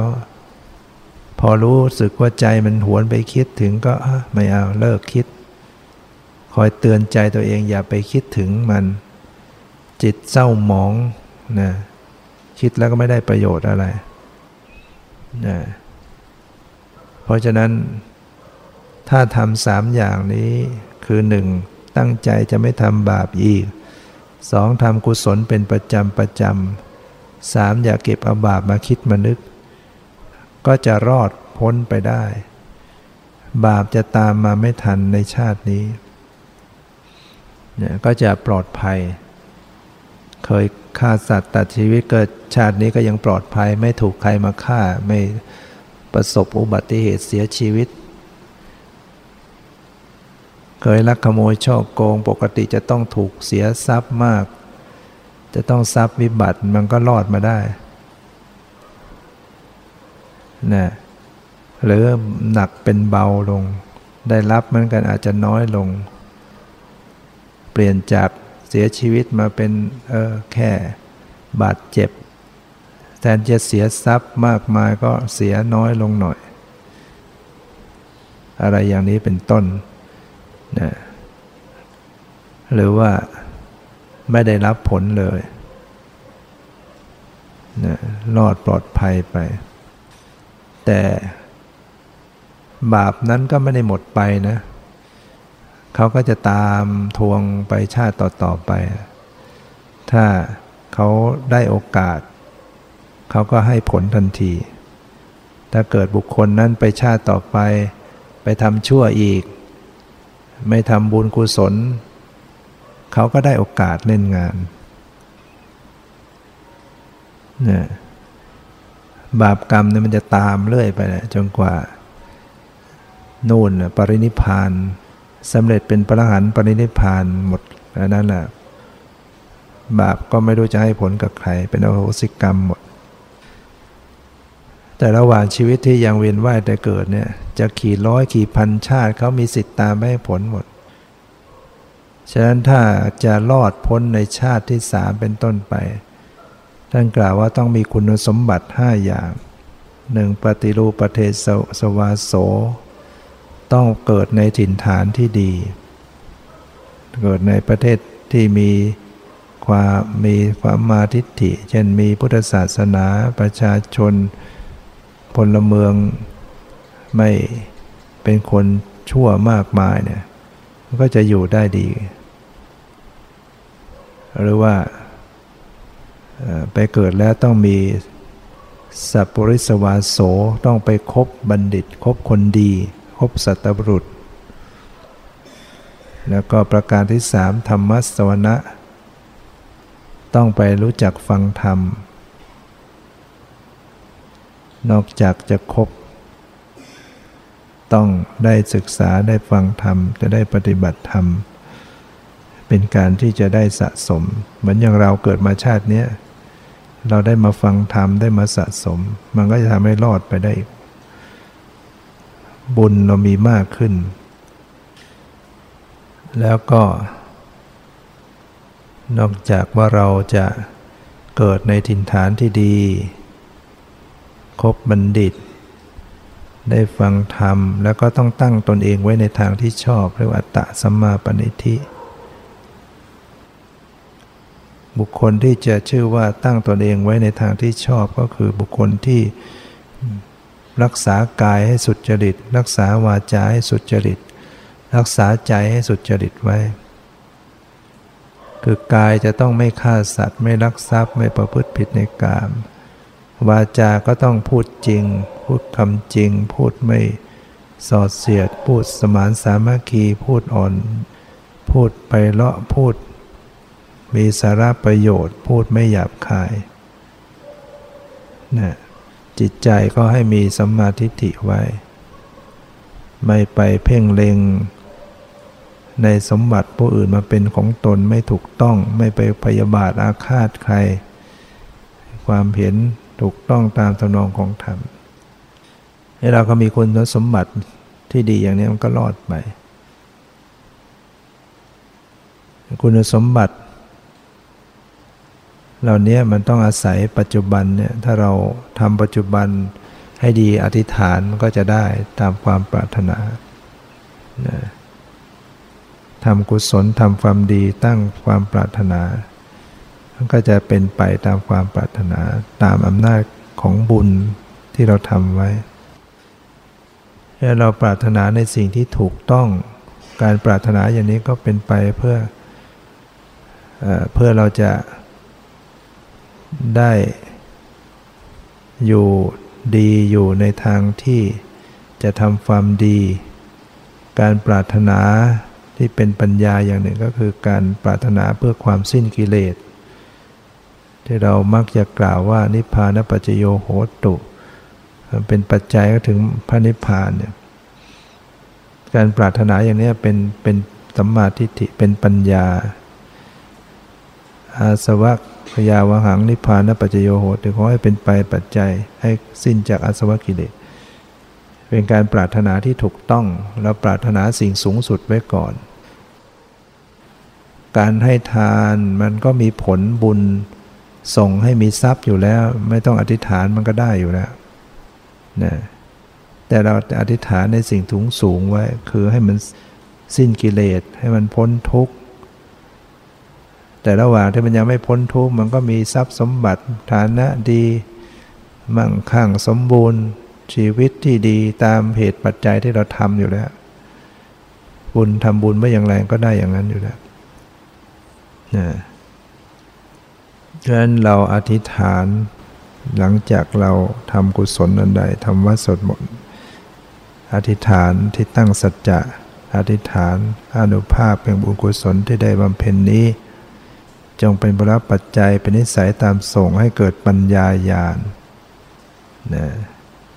[SPEAKER 2] พอรู้สึกว่าใจมันหวนไปคิดถึงก็ไม่เอาเลิกคิด คอยเตือนใจตัวเองอย่าไปคิดถึงมัน จิตเศร้าหมองนะคิดแล้วก็ไม่ได้ประโยชน์อะไรนะเพราะฉะนั้นถ้าทำสามอย่างนี้คือหนึ่งตั้งใจจะไม่ทำบาปอีกสองทำกุศลเป็นประจำประจำสามอย่าเก็บเอาบาปมาคิดมานึก ก็จะรอดพ้นไปได้ บาปจะตามมาไม่ทันในชาตินี้เนี่ยก็จะปลอดภัย เคยฆ่าสัตว์ตัดชีวิตเกิดชาตินี้ก็ยังปลอดภัย ไม่ถูกใครมาฆ่า ไม่ประสบอุบัติเหตุเสียชีวิต เคยลักขโมยช่อโกงปกติจะต้องถูกเสียทรัพย์มาก จะต้องทรัพย์วิบัติมันก็รอดมาได้ นะหรือหนักเป็นเบาลง ได้รับมันกันอาจจะน้อยลง เปลี่ยนจากเสียชีวิตมาเป็นเออแค่บาดเจ็บแทนจะเสียทรัพย์มากมายก็เสียน้อยลงหน่อย อะไรอย่างนี้เป็นต้นนะหรือว่าไม่ได้รับผลเลยนะรอดปลอดภัยไป แต่บาปนั้นก็ไม่ได้หมดไปนะ เขาก็จะตามทวงไปชาติต่อๆไป ถ้าเขาได้โอกาส เขาก็ให้ผลทันที ถ้าเกิดบุคคลนั้นไปชาติต่อไป ไปทำชั่วอีก ไม่ทำบุญกุศล เขาก็ได้โอกาสเล่นงานเนี่ย บาปกรรมเนี่ยมันจะตามเรื่อยไปนะจนกว่านู่นปรินิพานสำเร็จเป็นพระหันปรินิพานหมดแล้วนั่นแหละบาปก็ไม่รู้จะให้ผลกับใคร เป็นอโหสิกรรมหมด แต่ระหว่างชีวิตที่ยังเวียนว่ายแต่เกิดเนี่ยจะขี่ร้อยขี่พันชาติเขามีสิทธิ์ตามไม่ให้ผลหมด ฉะนั้นถ้าจะรอดพ้นในชาติที่สามเป็นต้นไป ท่านกล่าวว่าต้องมีคุณสมบัติห้าอย่างหนึ่งปฏิรูปเทศสวาโส ต้องเกิดในถิ่นฐานที่ดี เกิดในประเทศที่มีความมีความมาทิฏฐิ เช่นมีพุทธศาสนาประชาชนพลเมืองไม่เป็นคนชั่วมากมายเนี่ยก็จะอยู่ได้ดี หรือว่า ไปเกิดแล้วต้องมีสัพปริสวาโสต้องไปคบบัณฑิต คบคนดีพบสัตบุรุษ แล้วก็ประการที่สามธรรมสวนะต้องไปรู้จักฟังธรรม นอกจากจะคบ ต้องได้ศึกษาได้ฟังธรรม จะได้ปฏิบัติธรรม เป็นการที่จะได้สะสม เหมือนอย่างเราเกิดมาชาตินี้เเราได้มาฟังธรรมได้มาสะสม มันก็จะทำให้รอดไปได้ บุญเรามีมากขึ้น แล้วก็ นอกจากว่าเราจะเกิดในถิ่นฐานที่ดี คบบัณฑิต ได้ฟังธรรม แล้วก็ต้องตั้งตนเองไว้ในทางที่ชอบเรียกว่าตตะสัมมาปณิธิ บุคคลที่จะชื่อว่าตั้งตนเองไว้ในทางที่ชอบก็คือบุคคลที่รักษากายให้สุดจริต รักษาวาจาให้สุดจริต รักษาใจให้สุดจริตไว้ คือกายจะต้องไม่ฆ่าสัตว์ ไม่ลักทรัพย์ไม่ประพฤติผิดในกาม วาจาก็ต้องพูดจริง พูดคำจริง พูดไม่สอดเสียด พูดสมานสามัคคี พูดอ่อน พูดไปเลาะพูด มีสาระประโยชน์พูดไม่หยาบคายนะจิตใจก็ให้มีสัมมาทิฏฐิไว้ ไม่ไปเพ่งเล็ง ในสมบัติผู้อื่นมาเป็นของตนไม่ถูกต้อง ไม่ไปพยาบาทอาฆาตใคร ความเห็นถูกต้องตามตำนองของธรรมให้เราก็มีคุณสมบัติที่ดีอย่างนี้มันก็รอดไป คุณสมบัติ เหล่านี้มันต้องอาศัยปัจจุบันเนี่ยถ้าเราทำปัจจุบันให้ดีอธิษฐานก็จะได้ตามความปรารถนาทำกุศลทำความดีตั้งความปรารถนามันก็จะเป็นไปตามความปรารถนาตามอำนาจของบุญที่เราทำไว้ถ้าเราปรารถนาในสิ่งที่ถูกต้อง การปรารถนาอย่างนี้ก็เป็นไปเพื่อเพื่อเราจะ ได้อยู่ดีอยู่ในทางที่จะทำความดี การปรารถนาที่เป็นปัญญาอย่างหนึ่งก็คือการปรารถนาเพื่อความสิ้นกิเลส ที่เรามักจะกล่าวว่านิพพานปัจจโยโหตุ เป็นปัจจัยก็ถึงพระนิพพานเนี่ยการปรารถนาอย่างนี้เป็นเป็นสัมมาทิฏฐิเป็นปัญญา อาสวะ พยาวหังนิพพานปัจจโยโหติขอให้เป็นไปปัจจัยให้สิ้นจากอาสวะกิเลสเป็นการปรารถนาที่ถูกต้องเราปรารถนาสิ่งสูงสุดไว้ก่อน การให้ทานมันก็มีผลบุญส่งให้มีทรัพย์อยู่แล้ว ไม่ต้องอธิษฐานมันก็ได้อยู่แล้วนะแต่เราอธิษฐานในสิ่งถุงสูงไว้ คือให้มันสิ้นกิเลสให้มันพ้นทุกข์ แต่ระหว่างที่มันยังไม่พ้นทุกข์มันก็มีทรัพย์สมบัติฐานะดี มั่งคั่งสมบูรณ์ ชีวิตที่ดีตามเหตุปัจจัยที่เราทำอยู่แล้ว บุญทำบุญไม่อย่างไรก็ได้อย่างนั้นอยู่แล้วนะฉะนั้นเราอธิษฐานหลังจากเราทำกุศลอันใดทำวัดสดมนอธิษฐานที่ตั้งสัจจะอธิษฐานอนุภาพเป็นบุญกุศลที่ได้บำเพ็ญนี้ จงเป็นบรปัจจัยเป็นนิสัยตามส่งให้เกิดปัญญาญาณนะ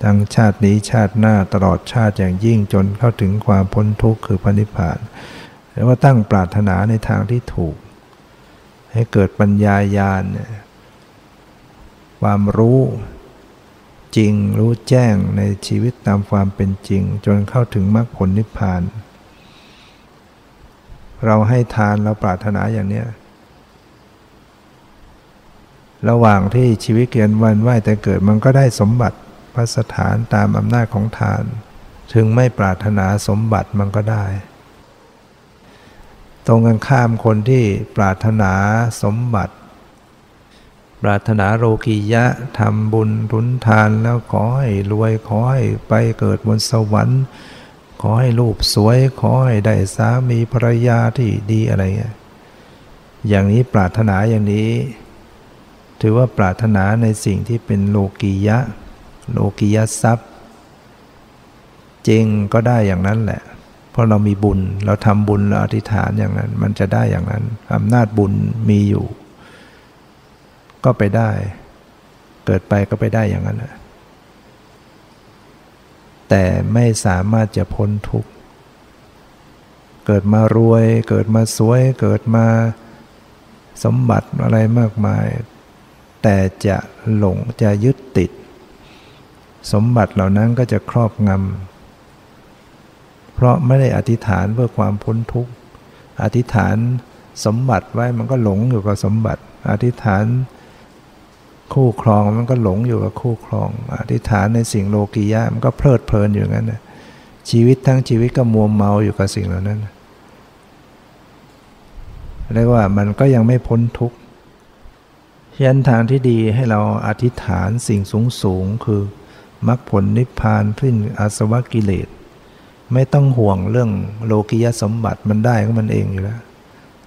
[SPEAKER 2] ทั้งชาตินี้ชาติหน้าตลอดชาติอย่างยิ่งจนเข้าถึงความพ้นทุกข์คือพระนิพพานแล้ว่าตั้งปรารถนาในทางที่ถูก ให้เกิดปัญญาญาณความรู้จริงรู้แจ้งในชีวิตตามความเป็นจริง จนเข้าถึงมรรคผลนิพพาน เราให้ทานเราปรารถนาอย่างเนี้ย ระหว่างที่ชีวิตเกียนวันไหวแต่เกิดมันก็ได้สมบัติพระสถานตามอำนาจของทาน ถึงไม่ปรารถนาสมบัติมันก็ได้ ตรงกันข้ามคนที่ปรารถนาสมบัติ ปรารถนาโลกียะทำบุญทุนทานแล้วขอให้รวยขอให้ไปเกิดบนสวรรค์ ขอให้รูปสวยขอให้ได้สามีภรรยาที่ดีอะไรเงี้ยอย่างนี้ปรารถนาอย่างนี้ ถือว่าปรารถนาในสิ่งที่เป็นโลกียะ โลกียะทรัพย์ จริงก็ได้อย่างนั้นแหละ เพราะเรามีบุญเราทำบุญเราอธิษฐานอย่างนั้น มันจะได้อย่างนั้นอำนาจบุญมีอยู่ ก็ไปได้ เกิดไปก็ไปได้อย่างนั้นแต่ไม่สามารถจะพ้นทุกข์ เกิดมารวย เกิดมาสวย เกิดมาสมบัติอะไรมากมาย แต่จะหลงจะยึดติด สมบัติเหล่านั้นก็จะครอบงำเพราะไม่ได้อธิษฐานเพื่อความพ้นทุกข์อธิษฐานสมบัติไว้มันก็หลงอยู่กับสมบัติ อธิษฐานคู่ครองมันก็หลงอยู่กับคู่ครอง อธิษฐานในสิ่งโลกียะมันก็เพลิดเพลินอยู่งั้นนะชีวิตทั้งชีวิตก็มัวเมาอยู่กับสิ่งเหล่านั้นเรียกว่ามันก็ยังไม่พ้นทุกข์ ยันทางที่ดีให้เราอธิษฐานสิ่งสูงสูงคือมรรคผลนิพพานทิ้นอาสวะกิเลส ไม่ต้องห่วงเรื่องโลกิยสมบัติมันได้ก็มันเองอยู่แล้ว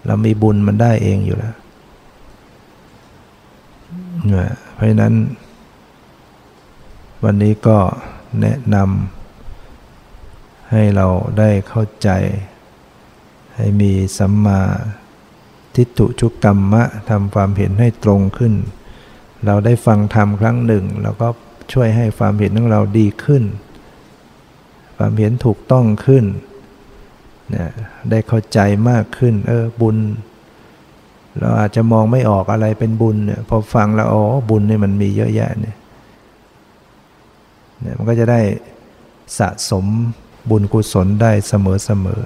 [SPEAKER 2] เรามีบุญมันได้เองอยู่แล้วเพราะนั้น วันนี้ก็แนะนำให้เราได้เข้าใจ ให้มีสัมมา ทิฏฐุชุกกรรมะทำความเห็นให้ตรงขึ้น เราได้ฟังธรรมครั้งหนึ่งเราก็ช่วยให้ความเห็นของเราดีขึ้น ความเห็นถูกต้องขึ้นเนี่ยได้เข้าใจมากขึ้น เออบุญ เราอาจจะมองไม่ออกอะไรเป็นบุญเนี่ยพอฟังแล้วอ๋อบุญนี่มันมีเยอะแยะเนี่ยเนี่ยมันก็จะได้สะสมบุญกุศลได้เสมอเสมอ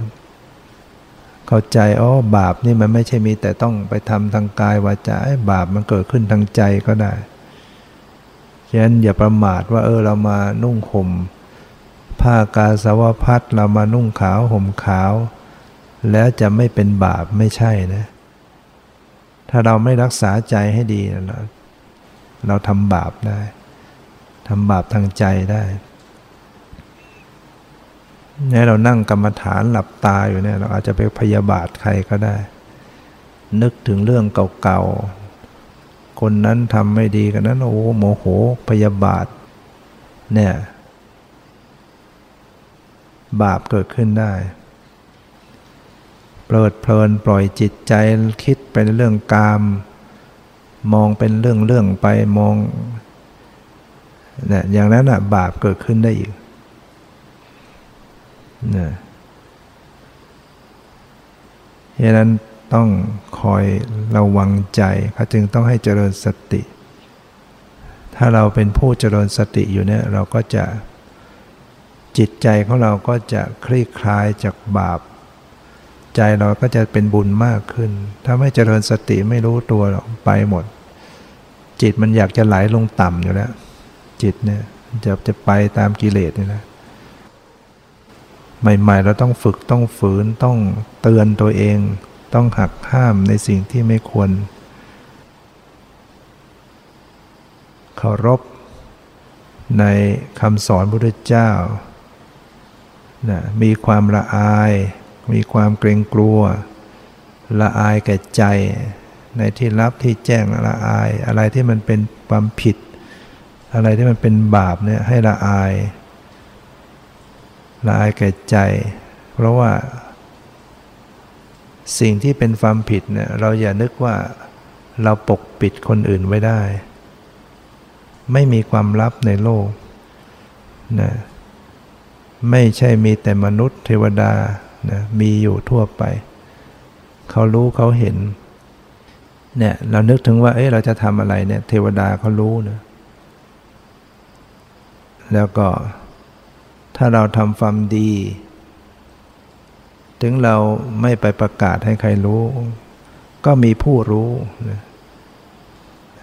[SPEAKER 2] เข้าใจอ๋อบาปนี่มันไม่ใช่มีแต่ต้องไปทำทางกายวาจาบาปมันเกิดขึ้นทางใจก็ได้ฉะนั้นอย่าประมาทว่าเออเรามานุ่งห่มผ้ากาสาวพัดเรามานุ่งขาวห่มขาว แล้วจะไม่เป็นบาปไม่ใช่นะ ถ้าเราไม่รักษาใจให้ดีเราเราทำบาปได้ทำบาปทางใจได้ เนี่ยเรานั่งกรรมฐานหลับตาอยู่เนี่ยเราอาจจะไปพยาบาทใครก็ได้ นึกถึงเรื่องเก่าๆ คนนั้นทำไม่ดีกันนั้นโอ้โมโหพยาบาทเนี่ยบาปเกิดขึ้นได้เปิดเพลินปล่อยจิตใจคิดไปในเรื่องกาม มองเป็นเรื่องเรื่องไปมองเนี่ยอย่างนั้นอะบาปเกิดขึ้นได้อีก นะดังนั้นต้องคอยระวังใจเขาจึงต้องให้เจริญสติ ถ้าเราเป็นผู้เจริญสติอยู่เนี่ยเราก็จะจิตใจของเราก็จะคลี่คลายจากบาป ใจเราก็จะเป็นบุญมากขึ้น ถ้าไม่เจริญสติไม่รู้ตัวหรอกไปหมด จิตมันอยากจะไหลลงต่ำอยู่แล้ว จิตเนี่ยจะจะไปตามกิเลสนี่นะ ใหม่ๆ เราต้องฝึกต้องฝืนต้องเตือนตัวเอง ต้องหักห้ามในสิ่งที่ไม่ควรเคารพในคำสอนพระเจ้านะมีความละอาย มีความเกรงกลัว ละอายแก่ใจ ในที่รับที่แจ้งละอาย อะไรที่มันเป็นความผิด อะไรที่มันเป็นบาปเนี่ยให้ละอาย ละอายแก่ใจ เพราะว่า สิ่งที่เป็นความผิดเนี่ยเราอย่านึกว่าเราปกปิดคนอื่นไว้ได้ ไม่มีความลับในโลกนะไม่ใช่มีแต่มนุษย์เทวดานะมีอยู่ทั่วไป เขารู้เขาเห็นเนี่ยเรานึกถึงว่าเอ้เราจะทำอะไรเนี่ยเทวดาเขารู้นะแล้วก็ ถ้าเราทำความดี ถึงเราไม่ไปประกาศให้ใครรู้ ก็มีผู้รู้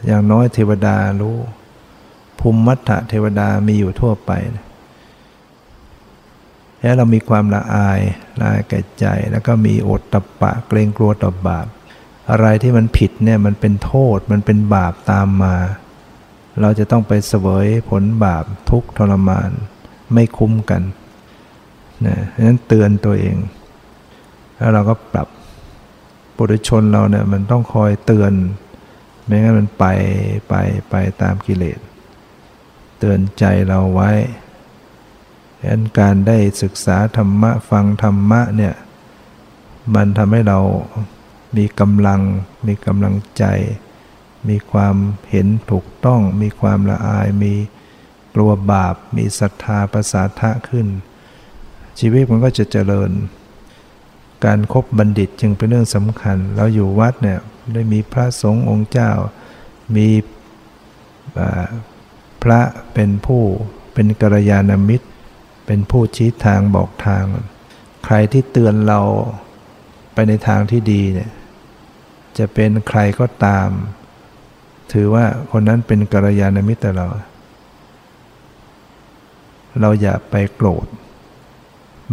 [SPEAKER 2] อย่างน้อยเทวดารู้ ภูมิมัตถเทวดามีอยู่ทั่วไปแล้วเรามีความละอายละอายแก่ใจ แล้วก็มีอดตะปะเกรงกลัวต่อบาป อะไรที่มันผิดเนี่ยมันเป็นโทษมันเป็นบาปตามมา เราจะต้องไปเสวยผลบาปทุกทรมาน ไม่คุ้มกันนะฉะนั้นเตือนตัวเอง แล้วเราก็ปรับปุถุชนเราเนี่ยมันต้องคอยเตือน ไม่งั้นมันไปไปไปตามกิเลส เตือนใจเราไว้ดังนั้นการได้ศึกษาธรรมะฟังธรรมะเนี่ยมันทำให้เรามีกำลัง มีกำลังใจ มีความเห็นถูกต้อง มีความละอาย มี กลัวบาปมีศรัทธาประสาทะขึ้น ชีวิตมันก็จะเจริญ การครบบัณฑิตจึงเป็นเรื่องสำคัญ เราอยู่วัดเนี่ยได้มีพระสงฆ์องค์เจ้า มีพระเป็นผู้เป็นกัลยาณมิตร เป็นผู้ชี้ทางบอกทาง ใครที่เตือนเราไปในทางที่ดีเนี่ยจะเป็นใครก็ตาม ถือว่าคนนั้นเป็นกัลยาณมิตรเรา เราอย่าไปโกรธ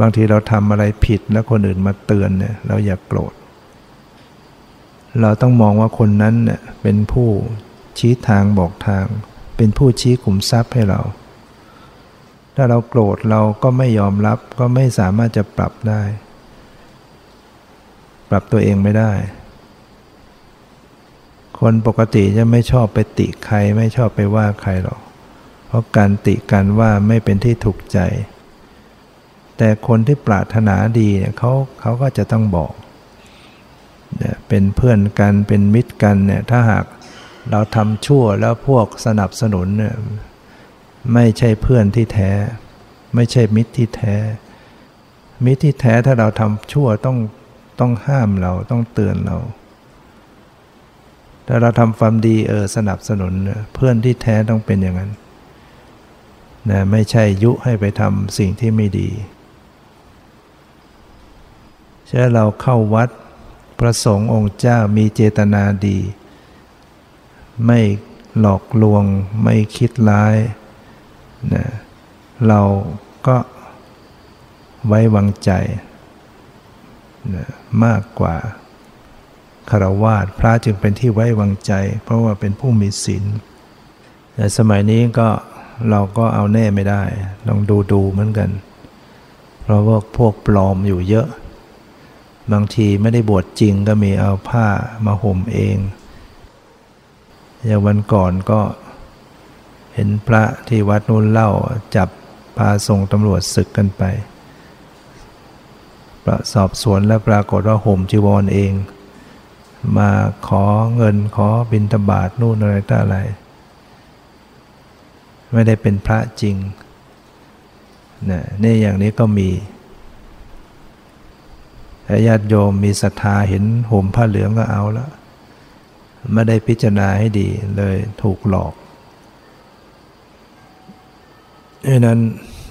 [SPEAKER 2] บางทีเราทำอะไรผิดแล้วคนอื่นมาเตือนเนี่ยเราอย่าโกรธ เราต้องมองว่าคนนั้นเนี่ยเป็นผู้ชี้ทางบอกทาง เป็นผู้ชี้ขุมทรัพย์ให้เรา ถ้าเราโกรธเราก็ไม่ยอมรับก็ไม่สามารถจะปรับได้ ปรับตัวเองไม่ได้ คนปกติจะไม่ชอบไปติใครไม่ชอบไปว่าใครหรอก เพราะการติการว่าไม่เป็นที่ถูกใจ แต่คนที่ปรารถนาดีเนี่ยเขาเขาก็จะต้องบอกเนี่ยเป็นเพื่อนกันเป็นมิตรกันเนี่ยถ้าหากเราทำชั่วแล้วพวกสนับสนุนเนี่ยไม่ใช่เพื่อนที่แท้ ไม่ใช่มิตรที่แท้ มิตรที่แท้ถ้าเราทำชั่วต้องต้องห้ามเราต้องเตือนเราถ้าเราทำความดีเออสนับสนุนเพื่อนที่แท้ต้องเป็นอย่างนั้น นะไม่ใช่ยุให้ไปทำสิ่งที่ไม่ดีเช่เราเข้าวัดพระสงฆ์องค์เจ้ามีเจตนาดี ไม่หลอกลวงไม่คิดร้ายนะเราก็ไว้วางใจนะมากกว่าคารวาสพระจึงเป็นที่ไว้วางใจ เพราะว่าเป็นผู้มีศีลแต่สมัยนี้ก็ เราก็เอาแน่ไม่ได้ ลองดูดูเหมือนกัน เพราะว่าพวกปลอมอยู่เยอะ บางทีไม่ได้บวชจริงก็มีเอาผ้ามาห่มเองอย่างวันก่อนก็เห็นพระที่วัดนู้นเล่าจับพาส่งตำรวจศึกกันไปสอบสวนแล้วปรากฏว่าห่มจีวรเอง มาขอเงินขอบินตบาทนู่นอะไรต่ออะไร ไม่ได้เป็นพระจริงนะนี่อย่างนี้ก็มีแต่ญาติโยมมีศรัทธาเห็นห่มผ้าเหลืองก็เอาล้วไม่ได้พิจารณาให้ดีเลยถูกหลอกดังนั้น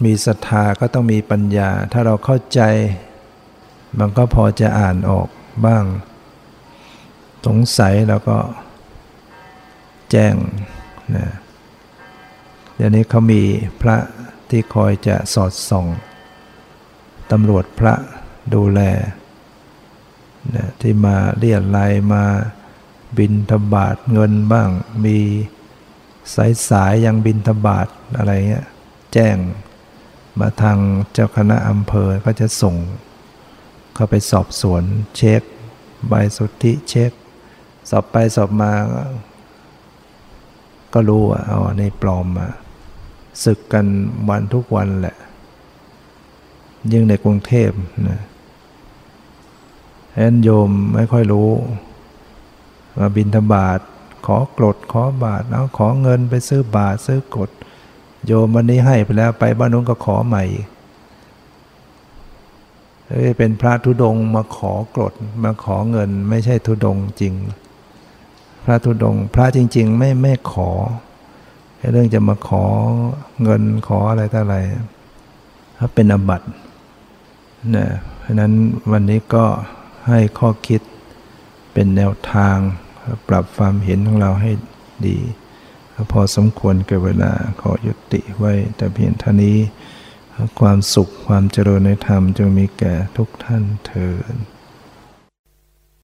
[SPEAKER 2] มีศรัทธาก็ต้องมีปัญญา ถ้าเราเข้าใจ มันก็พอจะอ่านออกบ้าง สงสัยแล้วก็แจ้งนะ เดี๋ยวนี้เขามีพระที่คอยจะสอดส่องตำรวจพระดูแลนะที่มาเรียดไลมาบินทบาทเงินบ้าง มีสายสายยังบินทบาทอะไรเงี้ยแจ้งมาทางเจ้าคณะอำเภอก็จะส่ง เข้าไปสอบสวนเช็ค ใบสุทธิเช็ค สอบไปสอบมา ก็รู้ว่าเอในปลอมมา ศึกกันวันทุกวันแหละ ยิ่งในกรุงเทพนะแอนโยมไม่ค่อยรู้มาบินธบาตขอกรดขอบาทเอาขอเงินไปซื้อบาทซื้อกดโยมวันนี้ให้ไปแล้วไปบ้านนู้นก็ขอใหม่เฮ้ยเป็นพระธุดงมาขอกรดมาขอเงิน ไม่ใช่ธุดงจริง พระธุดงพระจริง ๆ ไม่ไม่ขอ เรื่องจะมาขอเงินขออะไรต่ออะไรถ้าเป็นอบัตนะเพราะนั้นวันนี้ก็ให้ข้อคิดเป็นแนวทาง ปรับความเห็นของเราให้ดี พอสมควรเกิดเวลาขอยุติไว้แต่เพียงเท่านี้ ความสุขความเจริญในธรรมจงมีแก่ทุกท่านเถิด